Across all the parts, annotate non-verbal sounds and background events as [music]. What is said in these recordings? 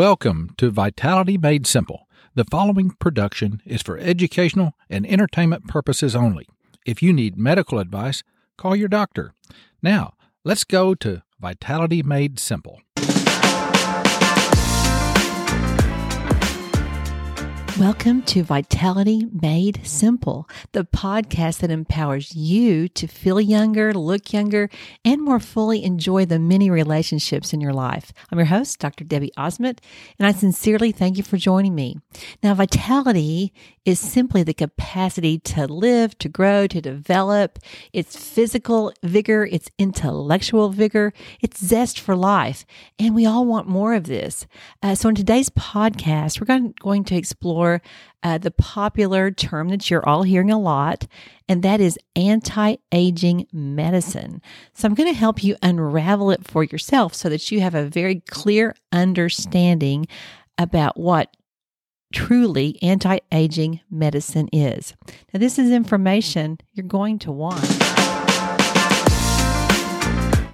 Welcome to Vitality Made Simple. The following production is for educational and entertainment purposes only. If you need medical advice, call your doctor. Now, let's go to Vitality Made Simple. Welcome to Vitality Made Simple, the podcast that empowers you to feel younger, look younger, and more fully enjoy the many relationships in your life. I'm your host, Dr. Debbie Osment, and I sincerely thank you for joining me. Now, vitality is simply the capacity to live, to grow, to develop. It's physical vigor, it's intellectual vigor, it's zest for life. And we all want more of this. Uh, so, in today's podcast, we're going to explore uh, the popular term that you're all hearing a lot, and that is anti aging medicine. So, I'm going to help you unravel it for yourself so that you have a very clear understanding about what truly anti aging medicine is. Now, this is information you're going to want.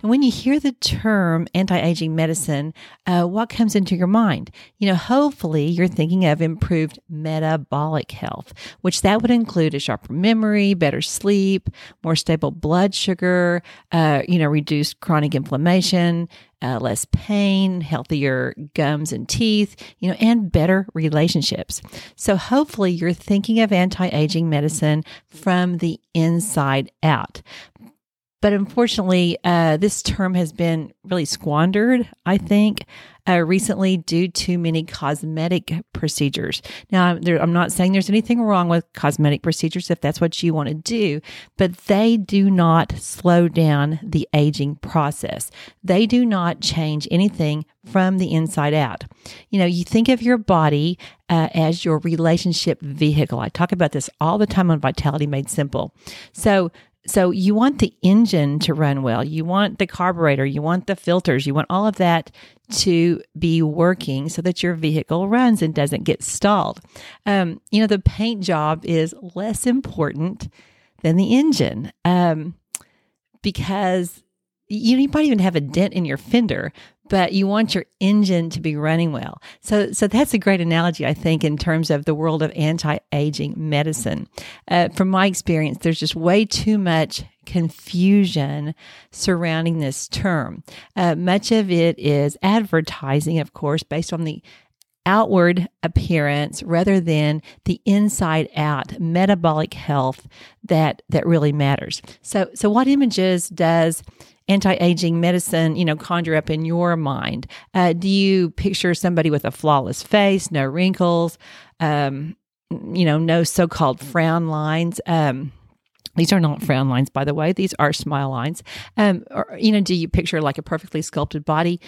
And when you hear the term anti aging medicine, uh, what comes into your mind? You know, hopefully you're thinking of improved metabolic health, which that would include a sharper memory, better sleep, more stable blood sugar, uh, you know, reduced chronic inflammation, uh, less pain, healthier gums and teeth, you know, and better relationships. So hopefully you're thinking of anti-aging medicine from the inside out. But unfortunately, uh, this term has been really squandered, I think, uh, recently due to many cosmetic procedures. Now, there, I'm not saying there's anything wrong with cosmetic procedures if that's what you want to do, but they do not slow down the aging process. They do not change anything from the inside out. You know, you think of your body uh, as your relationship vehicle. I talk about this all the time on Vitality Made Simple. So, so you want the engine to run well. You want the carburetor, you want the filters, you want all of that to be working so that your vehicle runs and doesn't get stalled. Um, you know, the paint job is less important than the engine um, because you, you might even have a dent in your fender, but you want your engine to be running well. So, so that's a great analogy, I think, in terms of the world of anti-aging medicine. Uh, from my experience, there's just way too much confusion surrounding this term. Uh, much of it is advertising, of course, based on the outward appearance rather than the inside out metabolic health that that really matters. So so what images does anti-aging medicine, you know, conjure up in your mind? Uh, do you picture somebody with a flawless face, no wrinkles, um, you know, no so-called frown lines? Um, these are not frown lines, by the way. These are smile lines. Um, or, you know, do you picture like a perfectly sculpted body?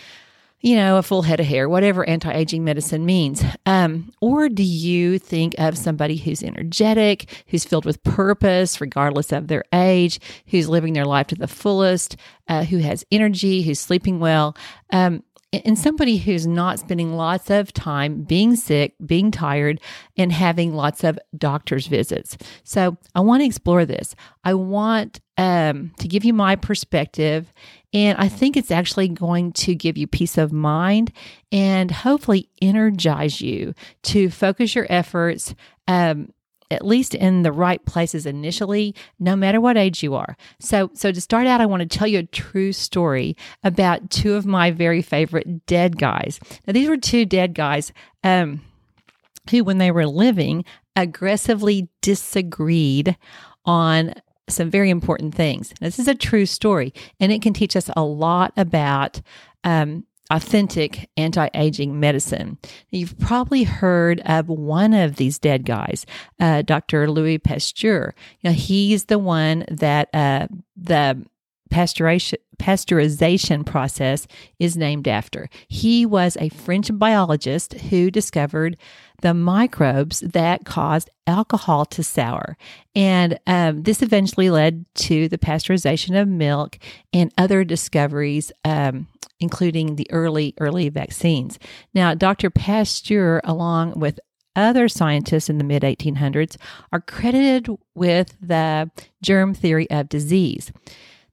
You know, a full head of hair, whatever anti aging medicine means? Um, or do you think of somebody who's energetic, who's filled with purpose, regardless of their age, who's living their life to the fullest, uh, who has energy, who's sleeping well? Um, and somebody who's not spending lots of time being sick, being tired, and having lots of doctor's visits. So I want to explore this. I want um, to give you my perspective, and I think it's actually going to give you peace of mind and hopefully energize you to focus your efforts. Um, at least in the right places initially, no matter what age you are. So, so to start out, I want to tell you a true story about two of my very favorite dead guys. Now, these were two dead guys um, who, when they were living, aggressively disagreed on some very important things. This is a true story, and it can teach us a lot about um, authentic anti aging medicine. You've probably heard of one of these dead guys, uh, Dr. Louis Pasteur. You know, he's the one that uh, the pasteurization, pasteurization process is named after. He was a French biologist who discovered the microbes that caused alcohol to sour. And um, this eventually led to the pasteurization of milk and other discoveries, um, including the early, early vaccines. Now, Dr. Pasteur, along with other scientists in the mid 1800s, are credited with the germ theory of disease.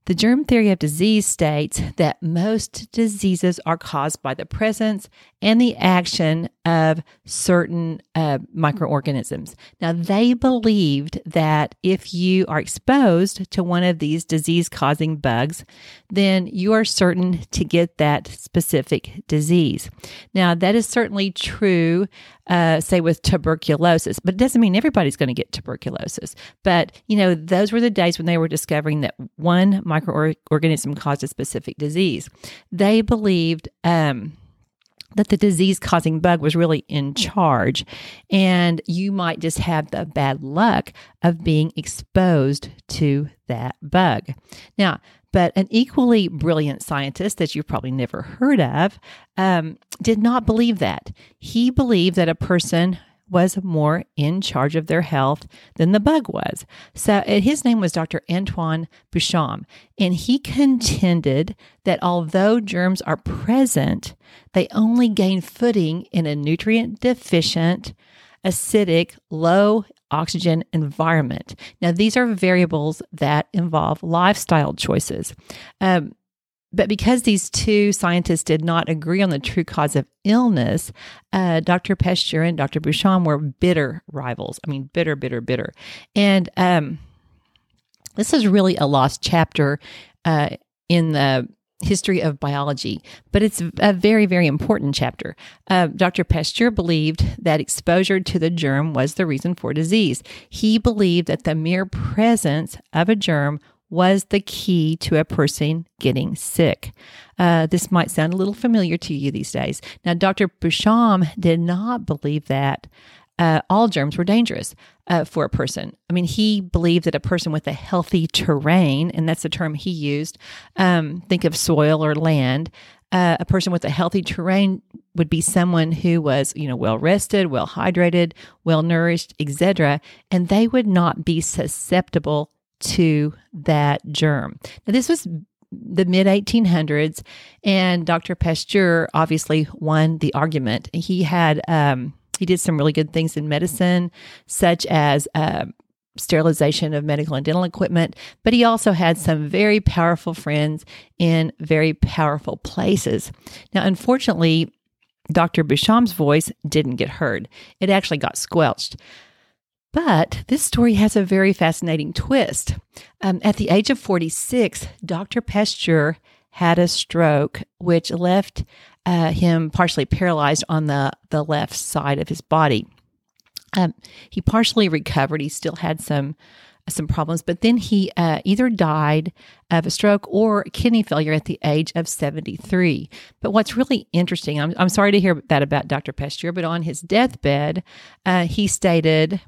The germ theory of disease states that most diseases are caused by the presence and the action of certain uh, microorganisms. Now, they believed that if you are exposed to one of these disease causing bugs, then you are certain to get that specific disease. Now, that is certainly true, uh, say, with tuberculosis, but it doesn't mean everybody's going to get tuberculosis. But, you know, those were the days when they were discovering that one microorganism caused a specific disease. They believed, um, that the disease causing bug was really in charge. And you might just have the bad luck of being exposed to that bug. Now, but an equally brilliant scientist that you've probably never heard of um, did not believe that. He believed that a person was more in charge of their health than the bug was. So his name was Dr. Antoine Béchamp, and he contended that although germs are present, they only gain footing in a nutrient deficient, acidic, low oxygen environment. Now, these are variables that involve lifestyle choices. Um, but because these two scientists did not agree on the true cause of illness, uh, Dr. Pasteur and Dr. Béchamp were bitter rivals. I mean, bitter, bitter, bitter. And um, this is really a lost chapter uh, in the history of biology, but it's a very, very important chapter. Uh, Dr. Pasteur believed that exposure to the germ was the reason for disease. He believed that the mere presence of a germ was the key to a person getting sick. Uh, this might sound a little familiar to you these days. Now, Dr. Béchamp did not believe that uh, all germs were dangerous uh, for a person. I mean, he believed that a person with a healthy terrain, and that's the term he used, um, think of soil or land, uh, a person with a healthy terrain would be someone who was, you know, well rested, well hydrated, well nourished, etc., and they would not be susceptible to that germ. Now, this was the mid 1800s, and Dr. Pasteur obviously won the argument. He had um, he did some really good things in medicine, such as uh, sterilization of medical and dental equipment, but he also had some very powerful friends in very powerful places. Now, unfortunately, Dr. Béchamp's voice didn't get heard. It actually got squelched. But this story has a very fascinating twist. Um, at the age of 46, Dr. Pasteur had a stroke, which left uh, him partially paralyzed on the, the left side of his body. Um, he partially recovered. He still had some some problems, but then he uh, either died of a stroke or kidney failure at the age of 73. But what's really interesting, I'm, I'm sorry to hear that about Dr. Pasteur, but on his deathbed, uh, he stated,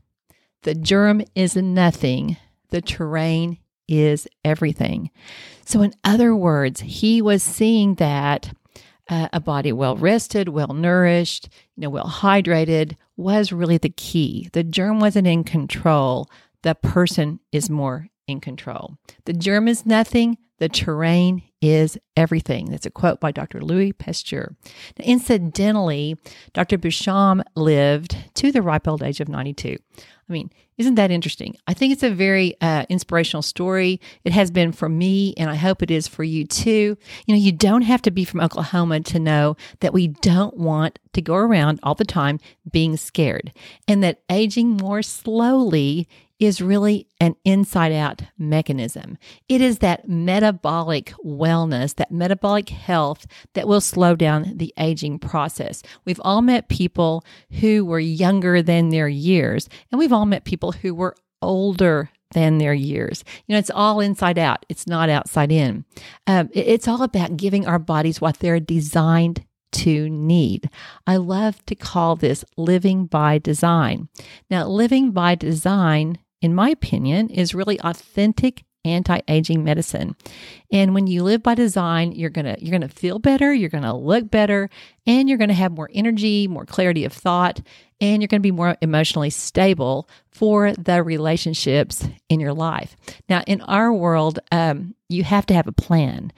the germ is nothing, the terrain is everything. So, in other words, he was seeing that uh, a body well rested, well nourished, you know, well hydrated was really the key. The germ wasn't in control. The person is more in control. The germ is nothing. The terrain is everything. That's a quote by Dr. Louis Pasteur. Now, incidentally, Dr. Béchamp lived to the ripe old age of 92. I mean, isn't that interesting? I think it's a very uh, inspirational story. It has been for me, and I hope it is for you too. You know, you don't have to be from Oklahoma to know that we don't want to go around all the time being scared, and that aging more slowly is really an inside out mechanism. It is that metabolic wellness, that metabolic health that will slow down the aging process. We've all met people who were younger than their years, and we've all met people who were older than their years. You know, it's all inside out, it's not outside in. Um, it's all about giving our bodies what they're designed to need. I love to call this living by design. Now, living by design in my opinion, is really authentic anti-aging medicine. And when you live by design, you're going to you're going to feel better, you're going to look better, and you're going to have more energy, more clarity of thought, and you're going to be more emotionally stable for the relationships in your life. Now, in our world, um, you have to have a plan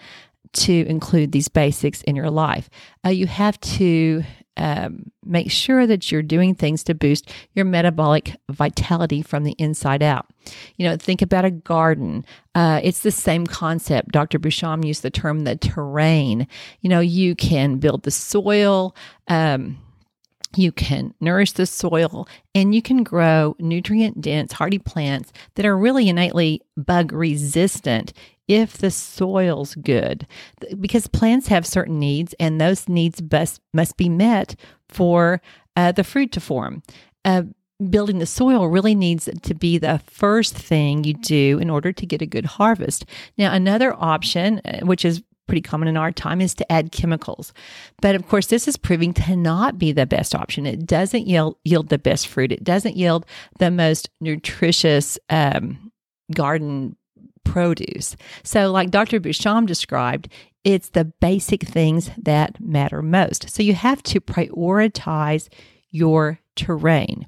to include these basics in your life. Uh, you have to um, make sure that you're doing things to boost your metabolic vitality from the inside out. You know, think about a garden. Uh, it's the same concept. Dr. Béchamp used the term the terrain. You know, you can build the soil. Um, you can nourish the soil and you can grow nutrient dense, hardy plants that are really innately bug resistant if the soil's good. Because plants have certain needs and those needs best, must be met for uh, the fruit to form. Uh, building the soil really needs to be the first thing you do in order to get a good harvest. Now, another option, uh, which is pretty common in our time is to add chemicals. But of course, this is proving to not be the best option. It doesn't yield, yield the best fruit, it doesn't yield the most nutritious um, garden produce. So, like Dr. Béchamp described, it's the basic things that matter most. So, you have to prioritize your terrain.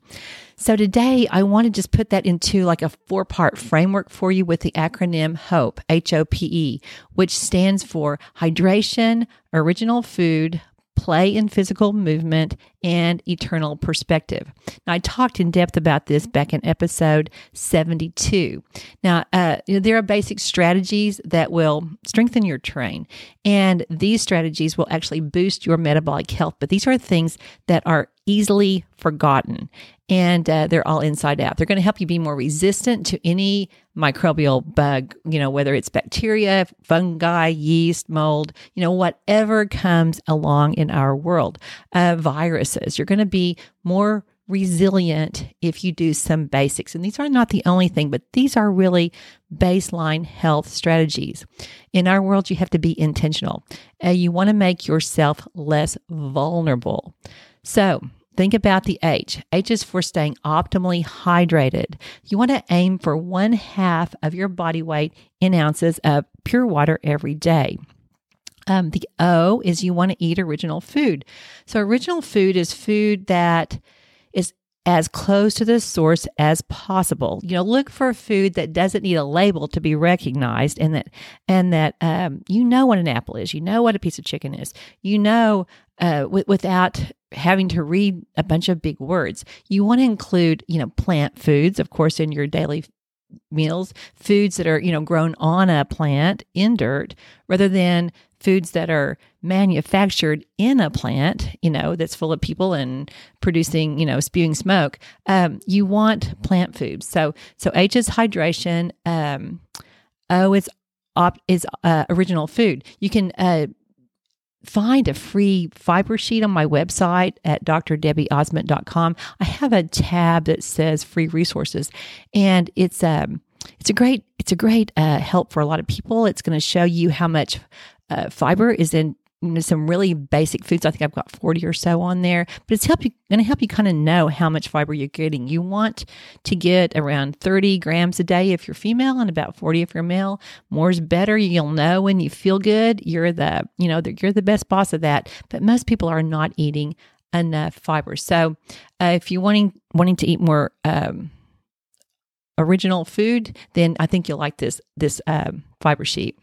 So today I want to just put that into like a four part framework for you with the acronym HOPE, H O P E, which stands for hydration, original food, play and physical movement, and eternal perspective. Now, I talked in depth about this back in episode 72. Now, uh, there are basic strategies that will strengthen your train, and these strategies will actually boost your metabolic health. But these are things that are easily forgotten and uh, they're all inside out. They're going to help you be more resistant to any microbial bug, you know, whether it's bacteria, fungi, yeast, mold, you know, whatever comes along in our world, uh, viruses. You're going to be more resilient if you do some basics. And these are not the only thing, but these are really baseline health strategies. In our world, you have to be intentional. Uh, you want to make yourself less vulnerable. So, Think about the H. H is for staying optimally hydrated. You want to aim for one half of your body weight in ounces of pure water every day. Um, the O is you want to eat original food. So, original food is food that is as close to the source as possible. You know, look for food that doesn't need a label to be recognized, and that and that um, you know what an apple is, you know what a piece of chicken is, you know uh, w- without having to read a bunch of big words. You want to include, you know, plant foods, of course, in your daily meals, foods that are, you know, grown on a plant in dirt rather than foods that are manufactured in a plant, you know, that's full of people and producing, you know, spewing smoke. Um, you want plant foods. So, so H is hydration. Um, o is op is uh, original food. You can uh, find a free fiber sheet on my website at drdebbieosment.com. I have a tab that says free resources, and it's um it's a great it's a great uh, help for a lot of people. It's going to show you how much uh, fiber is in some really basic foods. I think I've got 40 or so on there, but it's help you going to help you kind of know how much fiber you're getting. You want to get around 30 grams a day if you're female and about 40 if you're male. More is better. You'll know when you feel good. You're the, you know, you're the best boss of that. But most people are not eating enough fiber. So, uh, if you're wanting wanting to eat more um, original food, then I think you'll like this this um, fiber sheet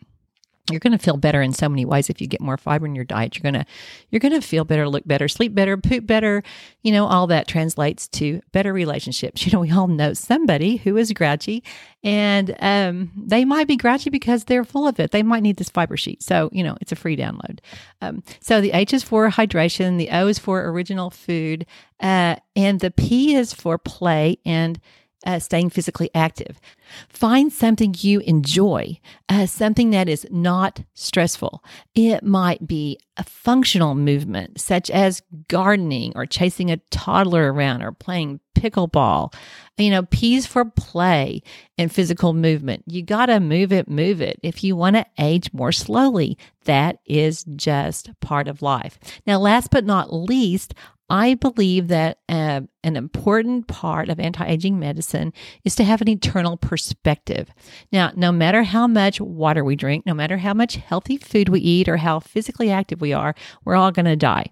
you're going to feel better in so many ways if you get more fiber in your diet. You're going to you're going to feel better look better sleep better poop better you know all that translates to better relationships. [laughs] You know we all know somebody who is grouchy and um, they might be grouchy because they're full of it. They might need this fiber sheet. So you know it's a free download. Um, so the h is for hydration the o is for original food uh, and the p is for play and uh, staying physically active. Find something you enjoy, uh, something that is not stressful. It might be a functional movement, such as gardening or chasing a toddler around or playing pickleball. You know, P's for play and physical movement. You got to move it, move it. If you want to age more slowly, that is just part of life. Now, last but not least, I believe that uh, an important part of anti aging medicine is to have an eternal perspective. Now, no matter how much water we drink, no matter how much healthy food we eat, or how physically active we are, we're all going to die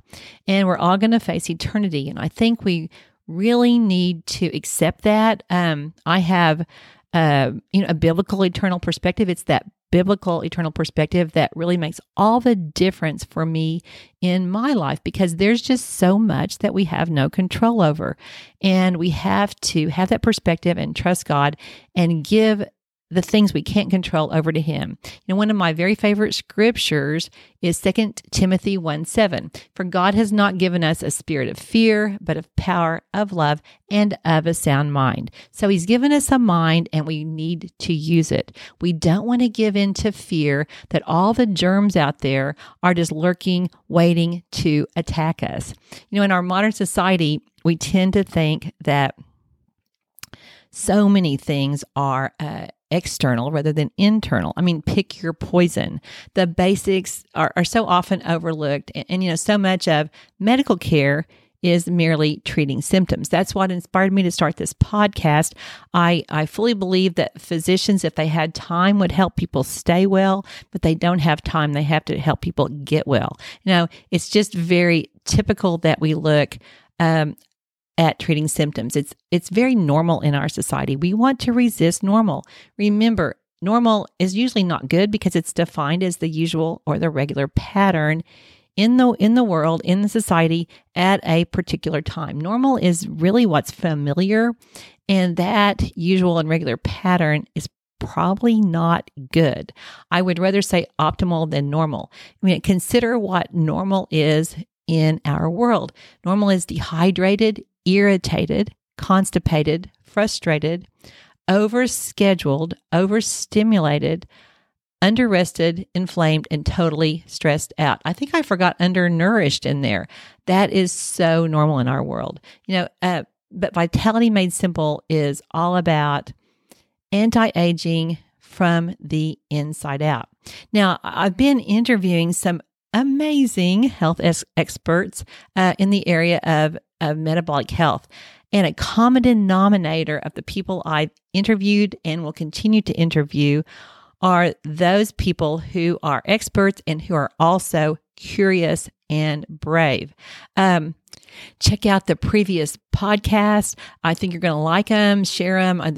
and we're all going to face eternity. And I think we really need to accept that. Um, I have uh, you know, a biblical eternal perspective. It's that biblical eternal perspective that really makes all the difference for me in my life because there's just so much that we have no control over. And we have to have that perspective and trust God and give the things we can't control over to him. You know, one of my very favorite scriptures is 2 Timothy 1 7. For God has not given us a spirit of fear, but of power, of love, and of a sound mind. So he's given us a mind and we need to use it. We don't want to give in to fear that all the germs out there are just lurking, waiting to attack us. You know, in our modern society, we tend to think that so many things are uh, external rather than internal. I mean, pick your poison. The basics are, are so often overlooked. And, and, you know, so much of medical care is merely treating symptoms. That's what inspired me to start this podcast. I, I fully believe that physicians, if they had time, would help people stay well, but they don't have time. They have to help people get well. You know, it's just very typical that we look um, at treating symptoms. It's it's very normal in our society. We want to resist normal. Remember, normal is usually not good because it's defined as the usual or the regular pattern in the in the world, in the society at a particular time. Normal is really what's familiar and that usual and regular pattern is probably not good. I would rather say optimal than normal. I mean, consider what normal is in our world. Normal is dehydrated, irritated, constipated, frustrated, overscheduled, overstimulated, underrested, inflamed, and totally stressed out. I think I forgot undernourished in there. That is so normal in our world. You know, uh, but Vitality Made Simple is all about anti aging from the inside out. Now, I've been interviewing some amazing health es- experts uh, in the area of of metabolic health. And a common denominator of the people I've interviewed and will continue to interview are those people who are experts and who are also curious and brave. Um, check out the previous podcast. I think you're going to like them, share them. Uh,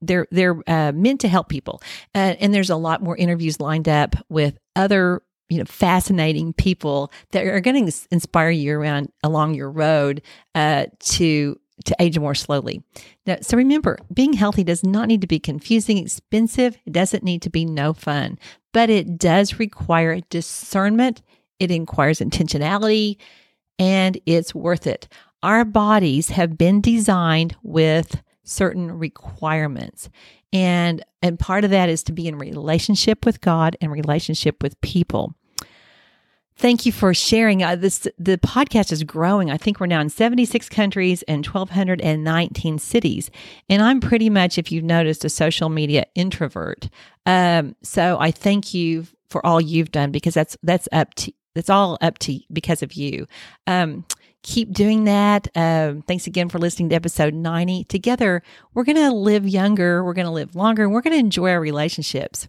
they're they're uh, meant to help people, uh, and there's a lot more interviews lined up with other you know fascinating people that are going to inspire you around along your road uh, to to age more slowly. Now, so remember, being healthy does not need to be confusing, expensive. It doesn't need to be no fun, but it does require discernment. It requires intentionality, and it's worth it. Our bodies have been designed with certain requirements. And and part of that is to be in relationship with God and relationship with people. Thank you for sharing. Uh, this the podcast is growing. I think we're now in 76 countries and 1219 cities. And I'm pretty much if you've noticed a social media introvert. Um, so I thank you for all you've done because that's that's up to that's all up to because of you. Um, keep doing that. Um, thanks again for listening to episode 90. Together, we're going to live younger, we're going to live longer, and we're going to enjoy our relationships.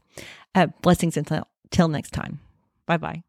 Uh, blessings until, until next time. Bye bye.